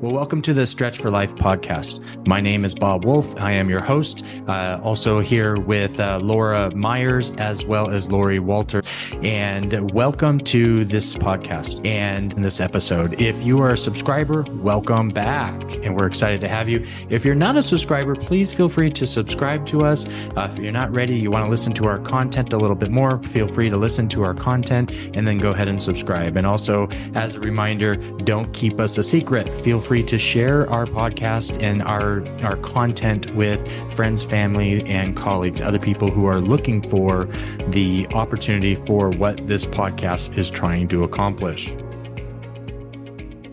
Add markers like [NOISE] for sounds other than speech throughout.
Well, welcome to the Stretch for Life podcast. My name is Bob Wolf. I am your host. Uh, also here with uh, Laura Myers as well as Lori Walter. And welcome to this podcast and this episode. If you are a subscriber, welcome back. And we're excited to have you. If you're not a subscriber, please feel free to subscribe to us. Uh, if you're not ready, you want to listen to our content a little bit more, feel free to listen to our content and then go ahead and subscribe. And also, as a reminder, don't keep us a secret. Feel free free to share our podcast and our our content with friends, family, and colleagues, other people who are looking for the opportunity for what this podcast is trying to accomplish.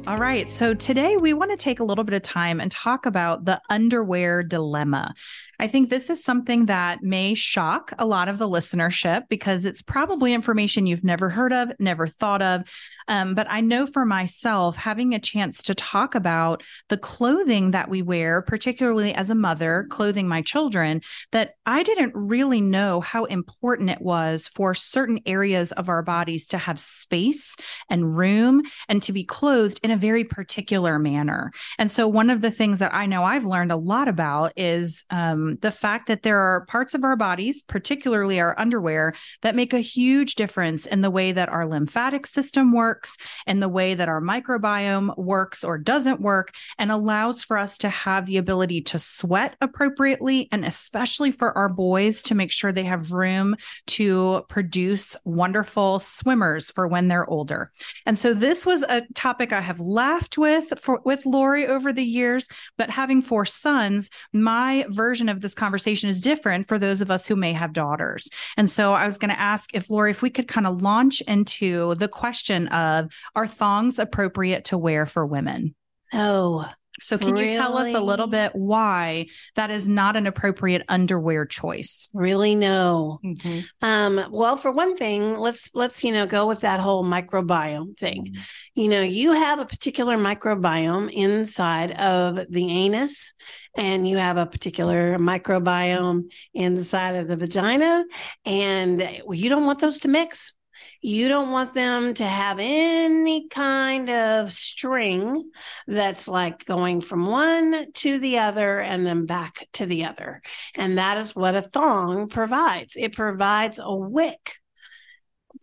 All right. So today we want to take a little bit of time and talk about the underwear dilemma. I think this is something that may shock a lot of the listenership because it's probably information you've never heard of, never thought of. Um, but I know for myself, having a chance to talk about the clothing that we wear, particularly as a mother, clothing my children, that I didn't really know how important it was for certain areas of our bodies to have space and room and to be clothed in a very particular manner. And so, one of the things that I know I've learned a lot about is um, Um, the fact that there are parts of our bodies, particularly our underwear, that make a huge difference in the way that our lymphatic system works works and the way that our microbiome works or doesn't work, and allows for us to have the ability to sweat appropriately, and especially for our boys to make sure they have room to produce wonderful swimmers for when they're older. And so this was a topic I have laughed with for, with Lori over the years, but having four sons, my version of this conversation is different for those of us who may have daughters. And so I was going to ask if Lori, if we could kind of launch into the question of of are thongs appropriate to wear for women? No. So, can really? you tell us a little bit why that is not an appropriate underwear choice? Really, no. Mm-hmm. Um, well, for one thing, let's let's you know go with that whole microbiome thing. Mm-hmm. You know, you have a particular microbiome inside of the anus, and you have a particular microbiome inside of the vagina, and you don't want those to mix you don't want them to have any kind of string that's like going from one to the other and then back to the other. And that is what a thong provides. It provides a wick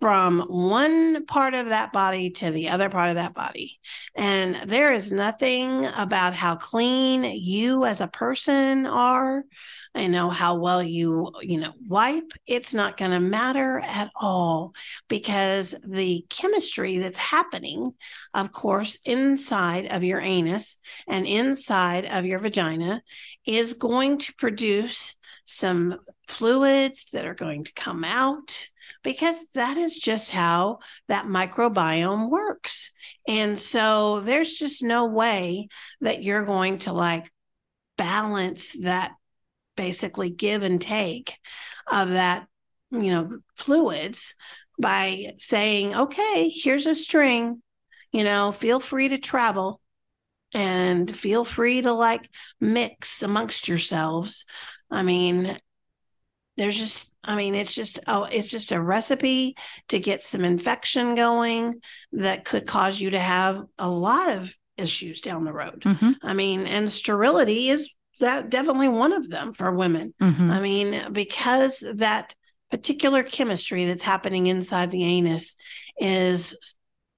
from one part of that body to the other part of that body. And there is nothing about how clean you as a person are I know how well you, you know, wipe. It's not going to matter at all because the chemistry that's happening, of course, inside of your anus and inside of your vagina is going to produce some fluids that are going to come out because that is just how that microbiome works. And so there's just no way that you're going to like balance that basically give and take of that, you know, fluids by saying, okay, here's a string, you know, feel free to travel and feel free to like mix amongst yourselves. I mean, there's just i mean it's just oh it's just a recipe to get some infection going that could cause you to have a lot of issues down the road mm-hmm. i mean and sterility is that definitely one of them for women. Mm-hmm. I mean, because that particular chemistry that's happening inside the anus is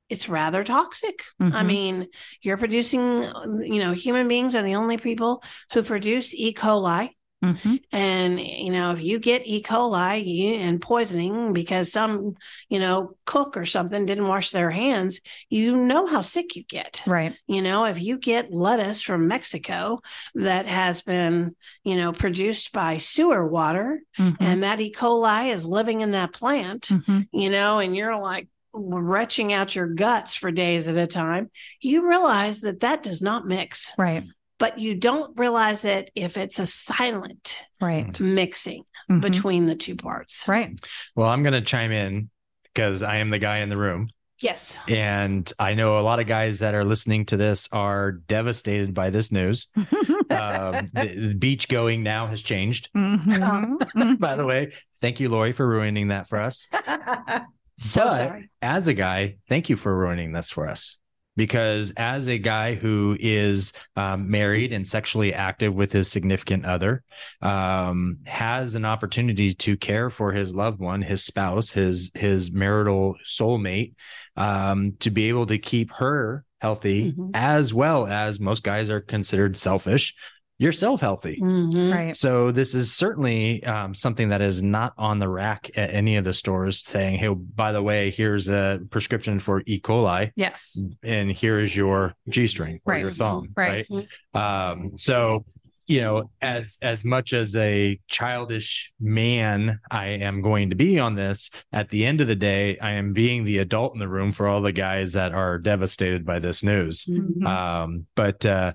it's rather toxic. Mm-hmm. I mean, you're producing, you know, human beings are the only people who produce E. coli. Mm-hmm. And, you know, if you get E. coli and poisoning because some, you know, cook or something didn't wash their hands, you know how sick you get. Right. You know, if you get lettuce from Mexico that has been, you know, produced by sewer water mm-hmm. and that E. coli is living in that plant, mm-hmm. you know, and you're like, retching out your guts for days at a time, you realize that that does not mix. Right but you don't realize it if it's a silent right mixing mm-hmm. between the two parts. Right. Well, I'm going to chime in because I am the guy in the room. Yes. And I know a lot of guys that are listening to this are devastated by this news. [LAUGHS] um, the, the, beach going now has changed. Mm-hmm. [LAUGHS] by the way, thank you, Lori, for ruining that for us. [LAUGHS] so but sorry. As a guy, thank you for ruining this for us because as a guy who is um, married and sexually active with his significant other um, has an opportunity to care for his loved one his spouse his his marital soulmate um, to be able to keep her healthy mm-hmm. as well as most guys are considered selfish yourself healthy. Mm-hmm. Right. So this is certainly um, something that is not on the rack at any of the stores saying, "Hey, by the way, here's a prescription for E. coli." Yes. And here's your G string or right. your thumb. Right. right? Um, so you know as as much as a childish man i am going to be on this at the end of the day i am being the adult in the room for all the guys that are devastated by this news mm-hmm. um, but uh,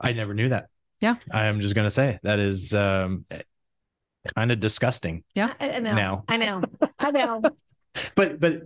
i never knew that yeah. I'm just going to say that is um, kind of disgusting. Yeah. I, I know. Now. I know. I know. [LAUGHS] but, but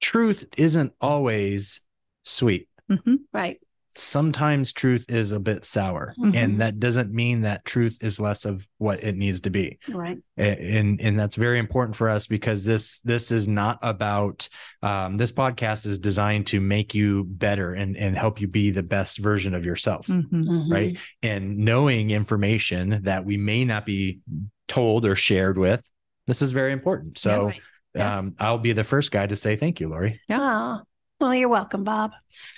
truth isn't always sweet. Mm-hmm. Right sometimes truth is a bit sour mm-hmm. and that doesn't mean that truth is less of what it needs to be right and and that's very important for us because this this is not about um, this podcast is designed to make you better and and help you be the best version of yourself mm-hmm. mm-hmm. right and knowing information that we may not be told or shared with this is very important so yes. Yes. Um, I'll be the first guy to say thank you, Lori. Yeah. Well, you're welcome, Bob.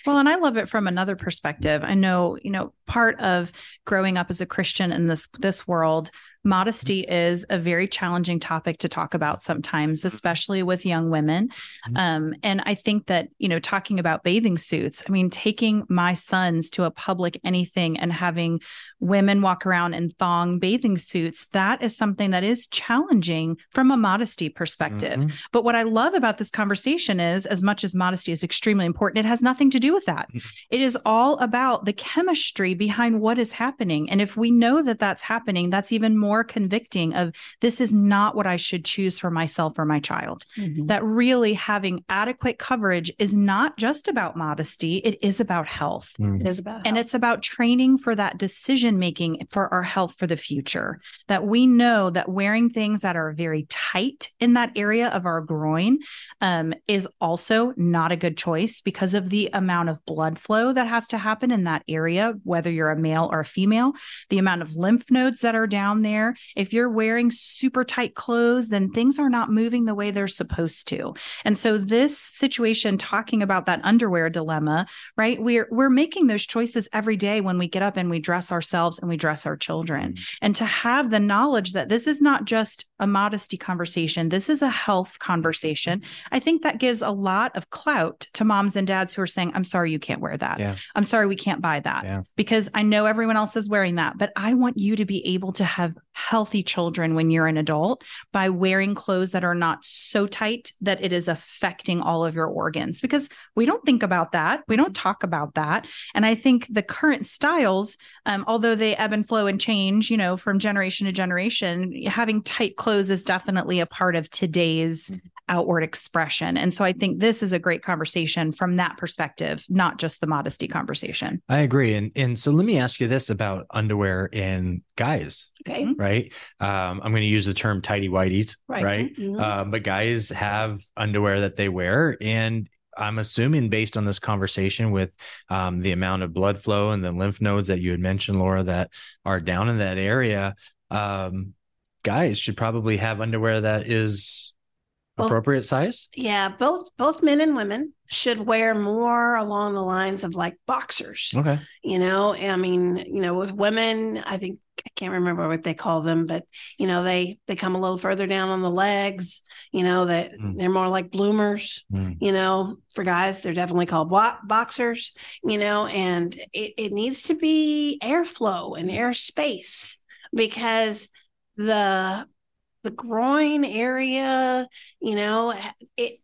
Well, and I love it from another perspective. I know, you know, part of growing up as a Christian in this this world, modesty is a very challenging topic to talk about sometimes, mm-hmm. especially with young women. Mm-hmm. Um, and I think that, you know, talking about bathing suits, I mean, taking my sons to a public anything and having women walk around in thong bathing suits, that is something that is challenging from a modesty perspective. Mm-hmm. But what I love about this conversation is, as much as modesty is extremely important, it has nothing to do with that. Mm-hmm. It is all about the chemistry behind what is happening. And if we know that that's happening, that's even more convicting of this is not what I should choose for myself or my child. Mm-hmm. That really having adequate coverage is not just about modesty, it is about health. Mm-hmm. It is about health. And it's about training for that decision decision making for our health for the future. That we know that wearing things that are very tight in that area of our groin um, is also not a good choice because of the amount of blood flow that has to happen in that area, whether you're a male or a female, the amount of lymph nodes that are down there. If you're wearing super tight clothes, then things are not moving the way they're supposed to. And so this situation talking about that underwear dilemma, right? We're we're making those choices every day when we get up and we dress ourselves and we dress our children. Mm-hmm. And to have the knowledge that this is not just a modesty conversation, this is a health conversation. I think that gives a lot of clout to moms and dads who are saying, I'm sorry, you can't wear that. Yeah. I'm sorry, we can't buy that yeah. because I know everyone else is wearing that. But I want you to be able to have healthy children when you're an adult by wearing clothes that are not so tight that it is affecting all of your organs because we don't think about that. We don't talk about that. And I think the current styles, um, although they ebb and flow and change, you know, from generation to generation, having tight clothes is definitely a part of today's mm-hmm. Outward expression. And so I think this is a great conversation from that perspective, not just the modesty conversation. I agree. And and so let me ask you this about underwear in guys. Okay. Right. Um, I'm going to use the term tidy whiteys. Right. Right. Mm-hmm. Um, but guys have underwear that they wear, and I'm assuming based on this conversation with um, the amount of blood flow and the lymph nodes that you had mentioned, Laura, that are down in that area, um, guys should probably have underwear that is appropriate size. Yeah, both both men and women should wear more along the lines of like boxers. Okay. You know, I mean, you know, with women, I think I can't remember what they call them, but you know, they they come a little further down on the legs. You know that mm. they're more like bloomers. Mm. You know, for guys, they're definitely called boxers. You know, and it, it needs to be airflow and airspace because the the groin area, you know, it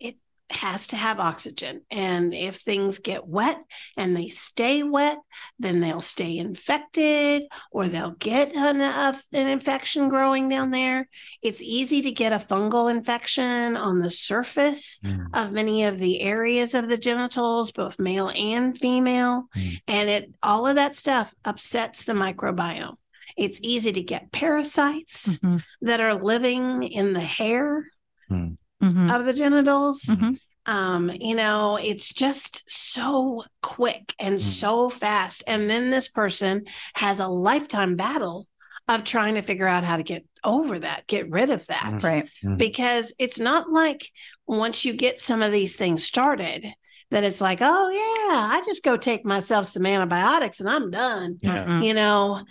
it has to have oxygen. And if things get wet and they stay wet, then they'll stay infected or they'll get an, an infection growing down there. It's easy to get a fungal infection on the surface mm. of many of the areas of the genitals, both male and female. Mm. And it all of that stuff upsets the microbiome. It's easy to get parasites mm-hmm. that are living in the hair. Mm mm-hmm. of the genitals. Mm-hmm. Um, you know, it's just so quick and mm. so fast. And then this person has a lifetime battle of trying to figure out how to get over that, get rid of that. Mm. Right. Because it's not like once you get some of these things started, that it's like, oh yeah, I just go take myself some antibiotics and I'm done. Yeah. You know,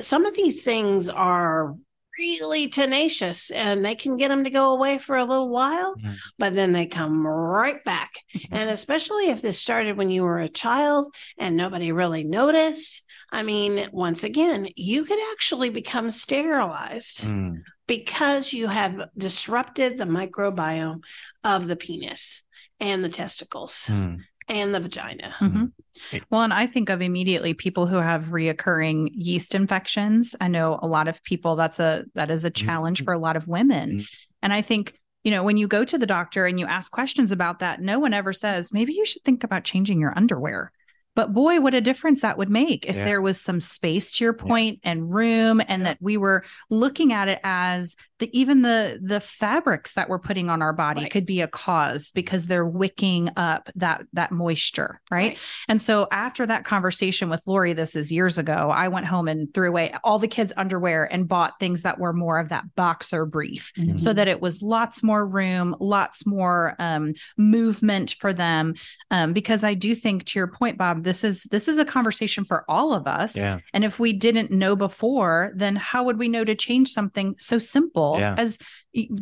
some of these things are really tenacious and they can get them to go away for a little while, mm-hmm. but then they come right back. Mm-hmm. And especially if this started when you were a child and nobody really noticed. I mean, once again, you could actually become sterilized mm. because you have disrupted the microbiome of the penis and the testicles. Mm and the vagina. Mm-hmm. Well, and I think of immediately people who have reoccurring yeast infections. I know a lot of people that's a that is a challenge mm-hmm. for a lot of women. Mm-hmm. And I think, you know, when you go to the doctor and you ask questions about that, no one ever says, maybe you should think about changing your underwear. But boy, what a difference that would make if yeah. there was some space to your point, yeah. and room and yeah. that we were looking at it as the even the the fabrics that we're putting on our body right. could be a cause because they're wicking up that that moisture right? right? and so after that conversation with lori this is years ago i went home and threw away all the kids underwear and bought things that were more of that boxer brief mm-hmm. so that it was lots more room lots more um, movement for them um, because i do think to your point bob this is this is a conversation for all of us yeah. and if we didn't know before then how would we know to change something so simple yeah. as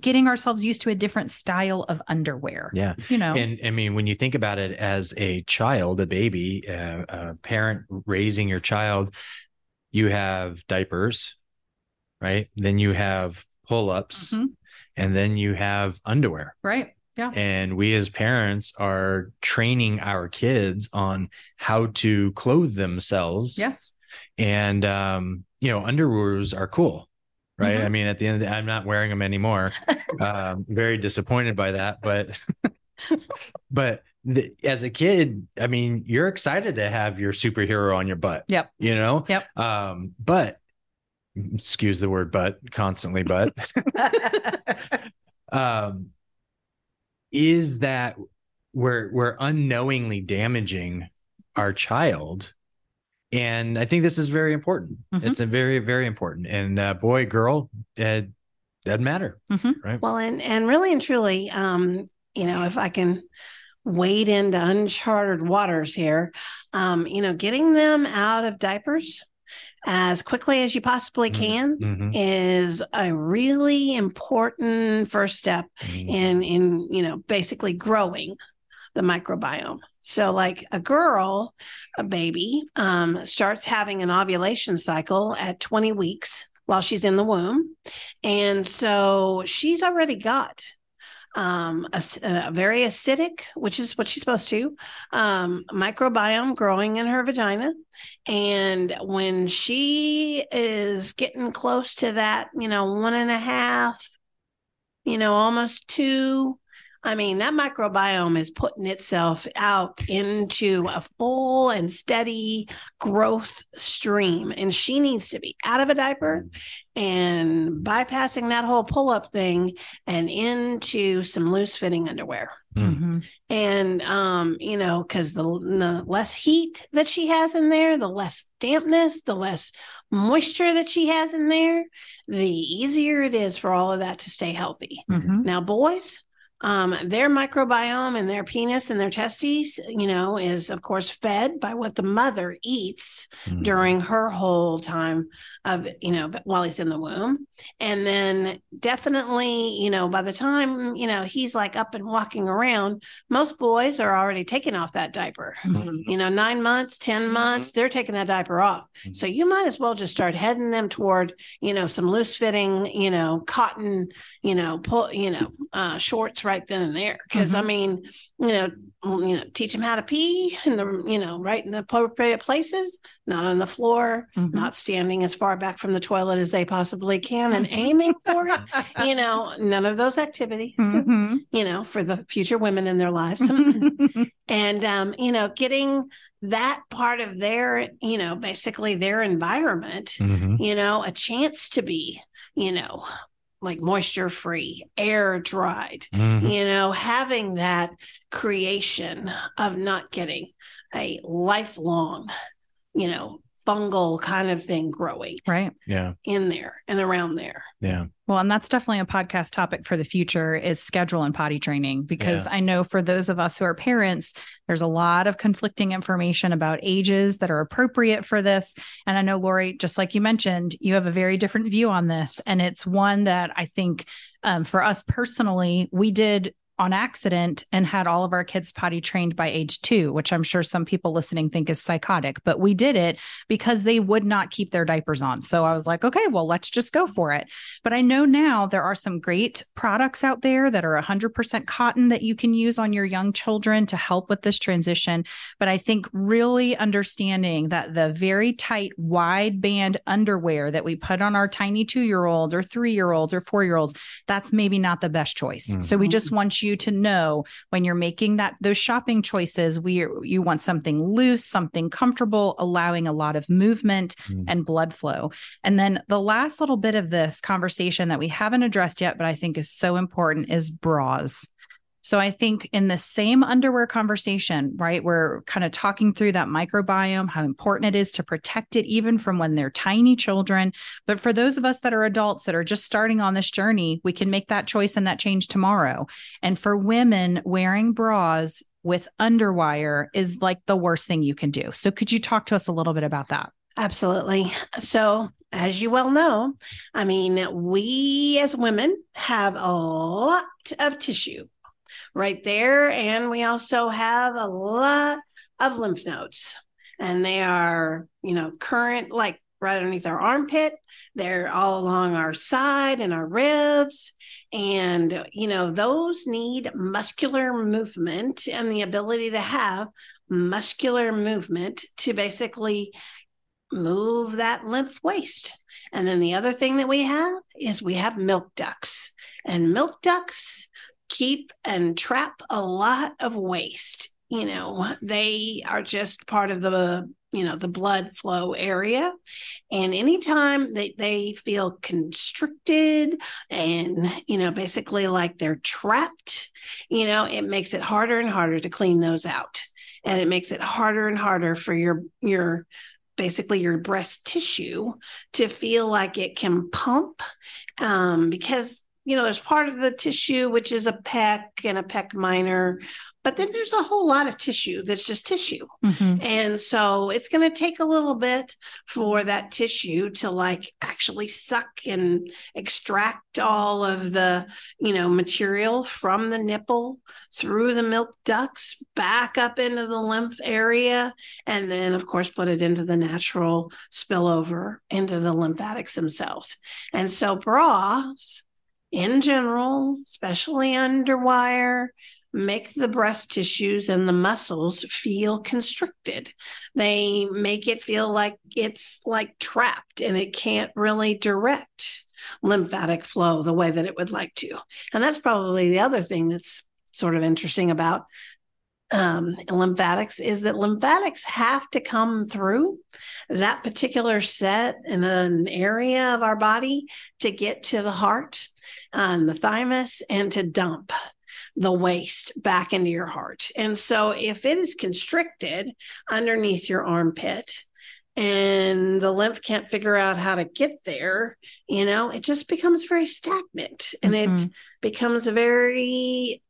getting ourselves used to a different style of underwear. Yeah. You know, and I mean, when you think about it as a child, a baby, uh, a parent raising your child, you have diapers, right? Then you have pull ups, mm-hmm. and then you have underwear. Right. Yeah. And we as parents are training our kids on how to clothe themselves. Yes. And, um, you know, underwears are cool right? Mm-hmm. I mean, at the end, the day, I'm not wearing them anymore. [LAUGHS] um, very disappointed by that, but [LAUGHS] but the, as a kid, I mean, you're excited to have your superhero on your butt. Yep. You know. Yep. Um, but excuse the word but constantly but [LAUGHS] um is that we're we're unknowingly damaging our child and I think this is very important. Mm-hmm. It's a very very important. And uh, boy, girl, it doesn't matter, mm-hmm. right? Well, and and really and truly, um, you know, if I can wade into uncharted waters here, um, you know, getting them out of diapers as quickly as you possibly mm-hmm. can mm-hmm. is a really important first step mm-hmm. in in you know basically growing the microbiome so, like a girl, a baby, um, starts having an ovulation cycle at 20 weeks while she's in the womb. And so she's already got um, a, a, very acidic, which is what she's supposed to, um, microbiome growing in her vagina. And when she is getting close to that, you know, one and a half, you know, almost two, I mean, that microbiome is putting itself out into a full and steady growth stream. And she needs to be out of a diaper and bypassing that whole pull up thing and into some loose fitting underwear. Mm-hmm. And, um, you know, because the, the less heat that she has in there, the less dampness, the less moisture that she has in there, the easier it is for all of that to stay healthy. Mm-hmm. Now, boys, um, their microbiome and their penis and their testes, you know, is of course fed by what the mother eats mm-hmm. during her whole time of, you know, while he's in the womb. And then definitely, you know, by the time, you know, he's like up and walking around, most boys are already taking off that diaper. Mm-hmm. You know, nine months, 10 mm-hmm. months, they're taking that diaper off. Mm-hmm. So you might as well just start heading them toward, you know, some loose fitting, you know, cotton, you know, pull, you know, uh, shorts right then and there. because mm-hmm. I mean, you know, you know, teach them how to pee in the, you know, right in the appropriate places, not on the floor, mm-hmm. not standing as far back from the toilet as they possibly can and aiming for it. [LAUGHS] You know, none of those activities, mm-hmm. [LAUGHS] you know, for the future women in their lives. [LAUGHS] and, um, you know, getting that part of their, you know, basically their environment, mm-hmm. you know, a chance to be, you know, like moisture free, air dried, mm-hmm. you know, having that creation of not getting a lifelong, you know, fungal kind of thing growing. Right. Yeah. In there and around there. Yeah. Well, and that's definitely a podcast topic for the future is schedule and potty training because yeah. I know for those of us who are parents, there's a lot of conflicting information about ages that are appropriate for this. And I know Lori, just like you mentioned, you have a very different view on this. And it's one that I think um, for us personally, we did on accident and had all of our kids potty trained by age two, which I'm sure some people listening think is psychotic, but we did it because they would not keep their diapers on. So I was like, okay, well, let's just go for it. But I know now there are some great products out there that are 100% cotton that you can use on your young children to help with this transition. But I think really understanding that the very tight, wide band underwear that we put on our tiny two year olds or three year olds or four year olds, that's maybe not the best choice. Mm-hmm. So we just want you to know when you're making that those shopping choices, we you want something loose, something comfortable, allowing a lot of movement mm. and blood flow. And then the last little bit of this conversation that we haven't addressed yet, but I think is so important is bras. So I think in the same underwear conversation, right, we're kind of talking through that microbiome, how important it is to protect it even from when they're tiny children. But for those of us that are adults that are just starting on this journey, we can make that choice and that change tomorrow. And for women, wearing bras with underwire is like the worst thing you can do. So could you talk to us a little bit about that? Absolutely. So, as you well know, I mean, we as women have a lot of tissue right there. And we also have a lot of lymph nodes, and they are, you know, current, like right underneath our armpit. They're all along our side and our ribs. And, you know, those need muscular movement and the ability to have muscular movement to basically move that lymph waste. And then the other thing that we have is we have milk ducts. And milk ducts keep and trap a lot of waste. You know, they are just part of the you know the blood flow area and anytime they, they feel constricted and you know basically like they're trapped you know it makes it harder and harder to clean those out and it makes it harder and harder for your your basically your breast tissue to feel like it can pump um, because you know, there's part of the tissue, which is a pec and a pec minor, but then there's a whole lot of tissue that's just tissue. Mm-hmm. And so it's going to take a little bit for that tissue to like actually suck and extract all of the, you know, material from the nipple through the milk ducts back up into the lymph area. And then, of course, put it into the natural spillover into the lymphatics themselves. And so bras in general, especially underwire, make the breast tissues and the muscles feel constricted. They make it feel like it's like trapped and it can't really direct lymphatic flow the way that it would like to. And that's probably the other thing that's sort of interesting about um, lymphatics is that lymphatics have to come through that particular set in an area of our body to get to the heart and the thymus and to dump the waste back into your heart. And so if it is constricted underneath your armpit, and the lymph can't figure out how to get there, you know, it just becomes very stagnant and mm-hmm. it becomes a very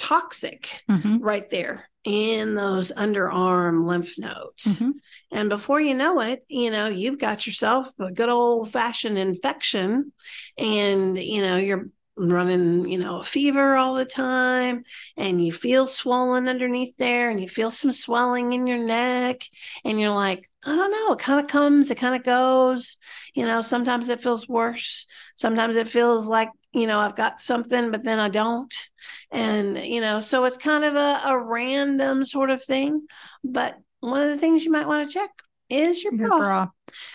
toxic mm-hmm. right there in those underarm lymph nodes. Mm-hmm. And before you know it, you know, you've got yourself a good old fashioned infection and, you know, you're running, you know, a fever all the time and you feel swollen underneath there and you feel some swelling in your neck and you're like, I don't know, it kind of comes, it kind of goes. You know, sometimes it feels worse. Sometimes it feels like, you know, I've got something, but then I don't. And, you know, so it's kind of a, a random sort of thing. But one of the things you might want to check is your bra.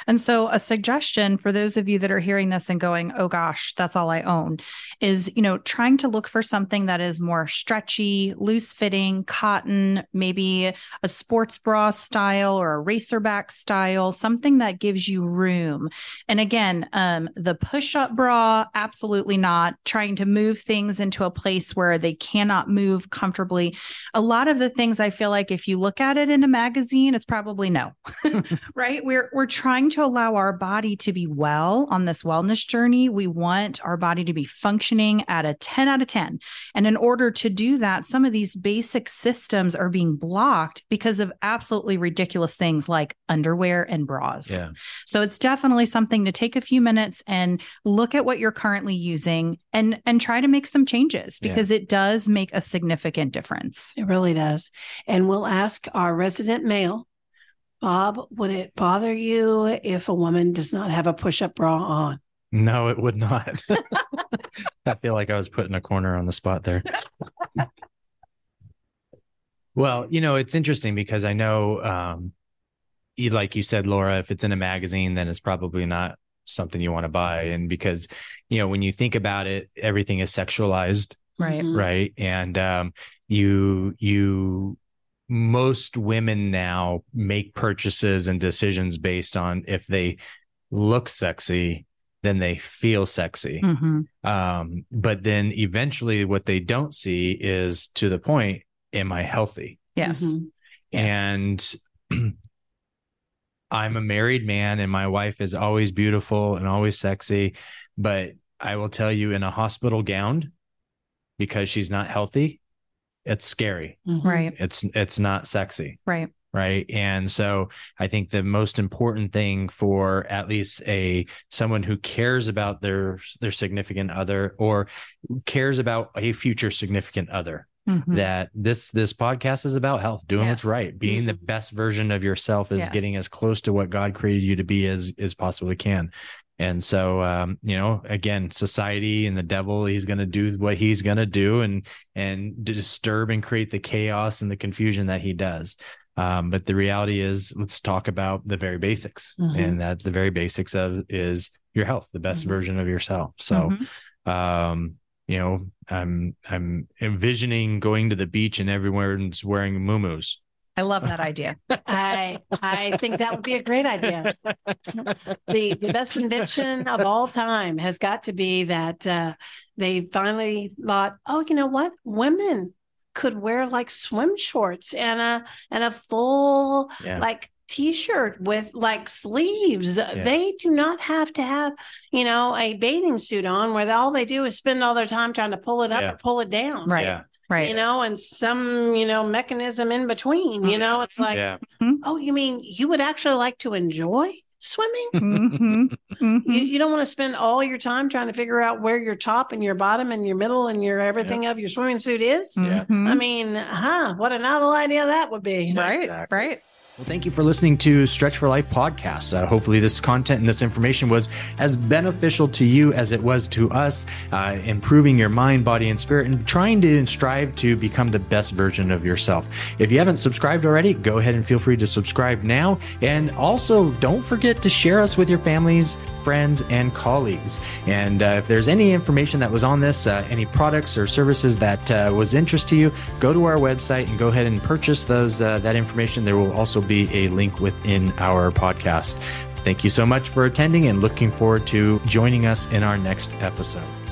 And so a suggestion for those of you that are hearing this and going, "Oh gosh, that's all I own," is, you know, trying to look for something that is more stretchy, loose-fitting, cotton, maybe a sports bra style or a racerback style, something that gives you room. And again, um, the push-up bra, absolutely not. Trying to move things into a place where they cannot move comfortably. A lot of the things I feel like if you look at it in a magazine, it's probably no. [LAUGHS] [LAUGHS] right? We're we're trying to allow our body to be well on this wellness journey. We want our body to be functioning at a 10 out of 10. And in order to do that, some of these basic systems are being blocked because of absolutely ridiculous things like underwear and bras. Yeah. So it's definitely something to take a few minutes and look at what you're currently using and and try to make some changes because yeah. it does make a significant difference. It really does. And we'll ask our resident male Bob, would it bother you if a woman does not have a push up bra on? No, it would not. [LAUGHS] I feel like I was put in a corner on the spot there. [LAUGHS] well, you know, it's interesting because I know, um, like you said, Laura, if it's in a magazine, then it's probably not something you want to buy. And because, you know, when you think about it, everything is sexualized. Right. Right. And um, you, you, most women now make purchases and decisions based on if they look sexy then they feel sexy mm-hmm. um, but then eventually what they don't see is to the point am i healthy yes, mm-hmm. yes. and [CLEARS THROAT] i'm a married man and my wife is always beautiful and always sexy but i will tell you in a hospital gown because she's not healthy it's scary. Mm-hmm. Right. It's it's not sexy. Right. Right. And so I think the most important thing for at least a someone who cares about their their significant other or cares about a future significant other Mm-hmm. that this this podcast is about health doing yes. what's right being mm-hmm. the best version of yourself is yes. getting as close to what god created you to be as as possibly can and so, um, you know, again, society and the devil, he's going to do what he's going to do and, and disturb and create the chaos and the confusion that he does. Um, but the reality is, let's talk about the very basics. Mm-hmm. And that the very basics of is your health, the best mm-hmm. version of yourself. So, mm-hmm. um, you know, I'm, I'm envisioning going to the beach and everyone's wearing muumuus I love that idea. [LAUGHS] I I think that would be a great idea. the the best invention of all time has got to be that uh, they finally thought, oh, you know what, women could wear like swim shorts and a and a full yeah. like t-shirt with like sleeves yeah. they do not have to have you know a bathing suit on where all they do is spend all their time trying to pull it up yeah. or pull it down right yeah right you know and some you know mechanism in between you know it's like yeah. Mm-hmm. oh you mean you would actually like to enjoy swimming mm-hmm. Mm-hmm. You, you, don't want to spend all your time trying to figure out where your top and your bottom and your middle and your everything yeah. of your swimming suit is yeah. i mean huh what a novel idea that would be right exactly. right well, thank you for listening to Stretch for Life podcast. Uh, hopefully, this content and this information was as beneficial to you as it was to us, uh, improving your mind, body, and spirit, and trying to strive to become the best version of yourself. If you haven't subscribed already, go ahead and feel free to subscribe now. And also, don't forget to share us with your families, friends, and colleagues. And uh, if there's any information that was on this, uh, any products or services that uh, was interest to you, go to our website and go ahead and purchase those uh, that information. There will also be a link within our podcast. Thank you so much for attending and looking forward to joining us in our next episode.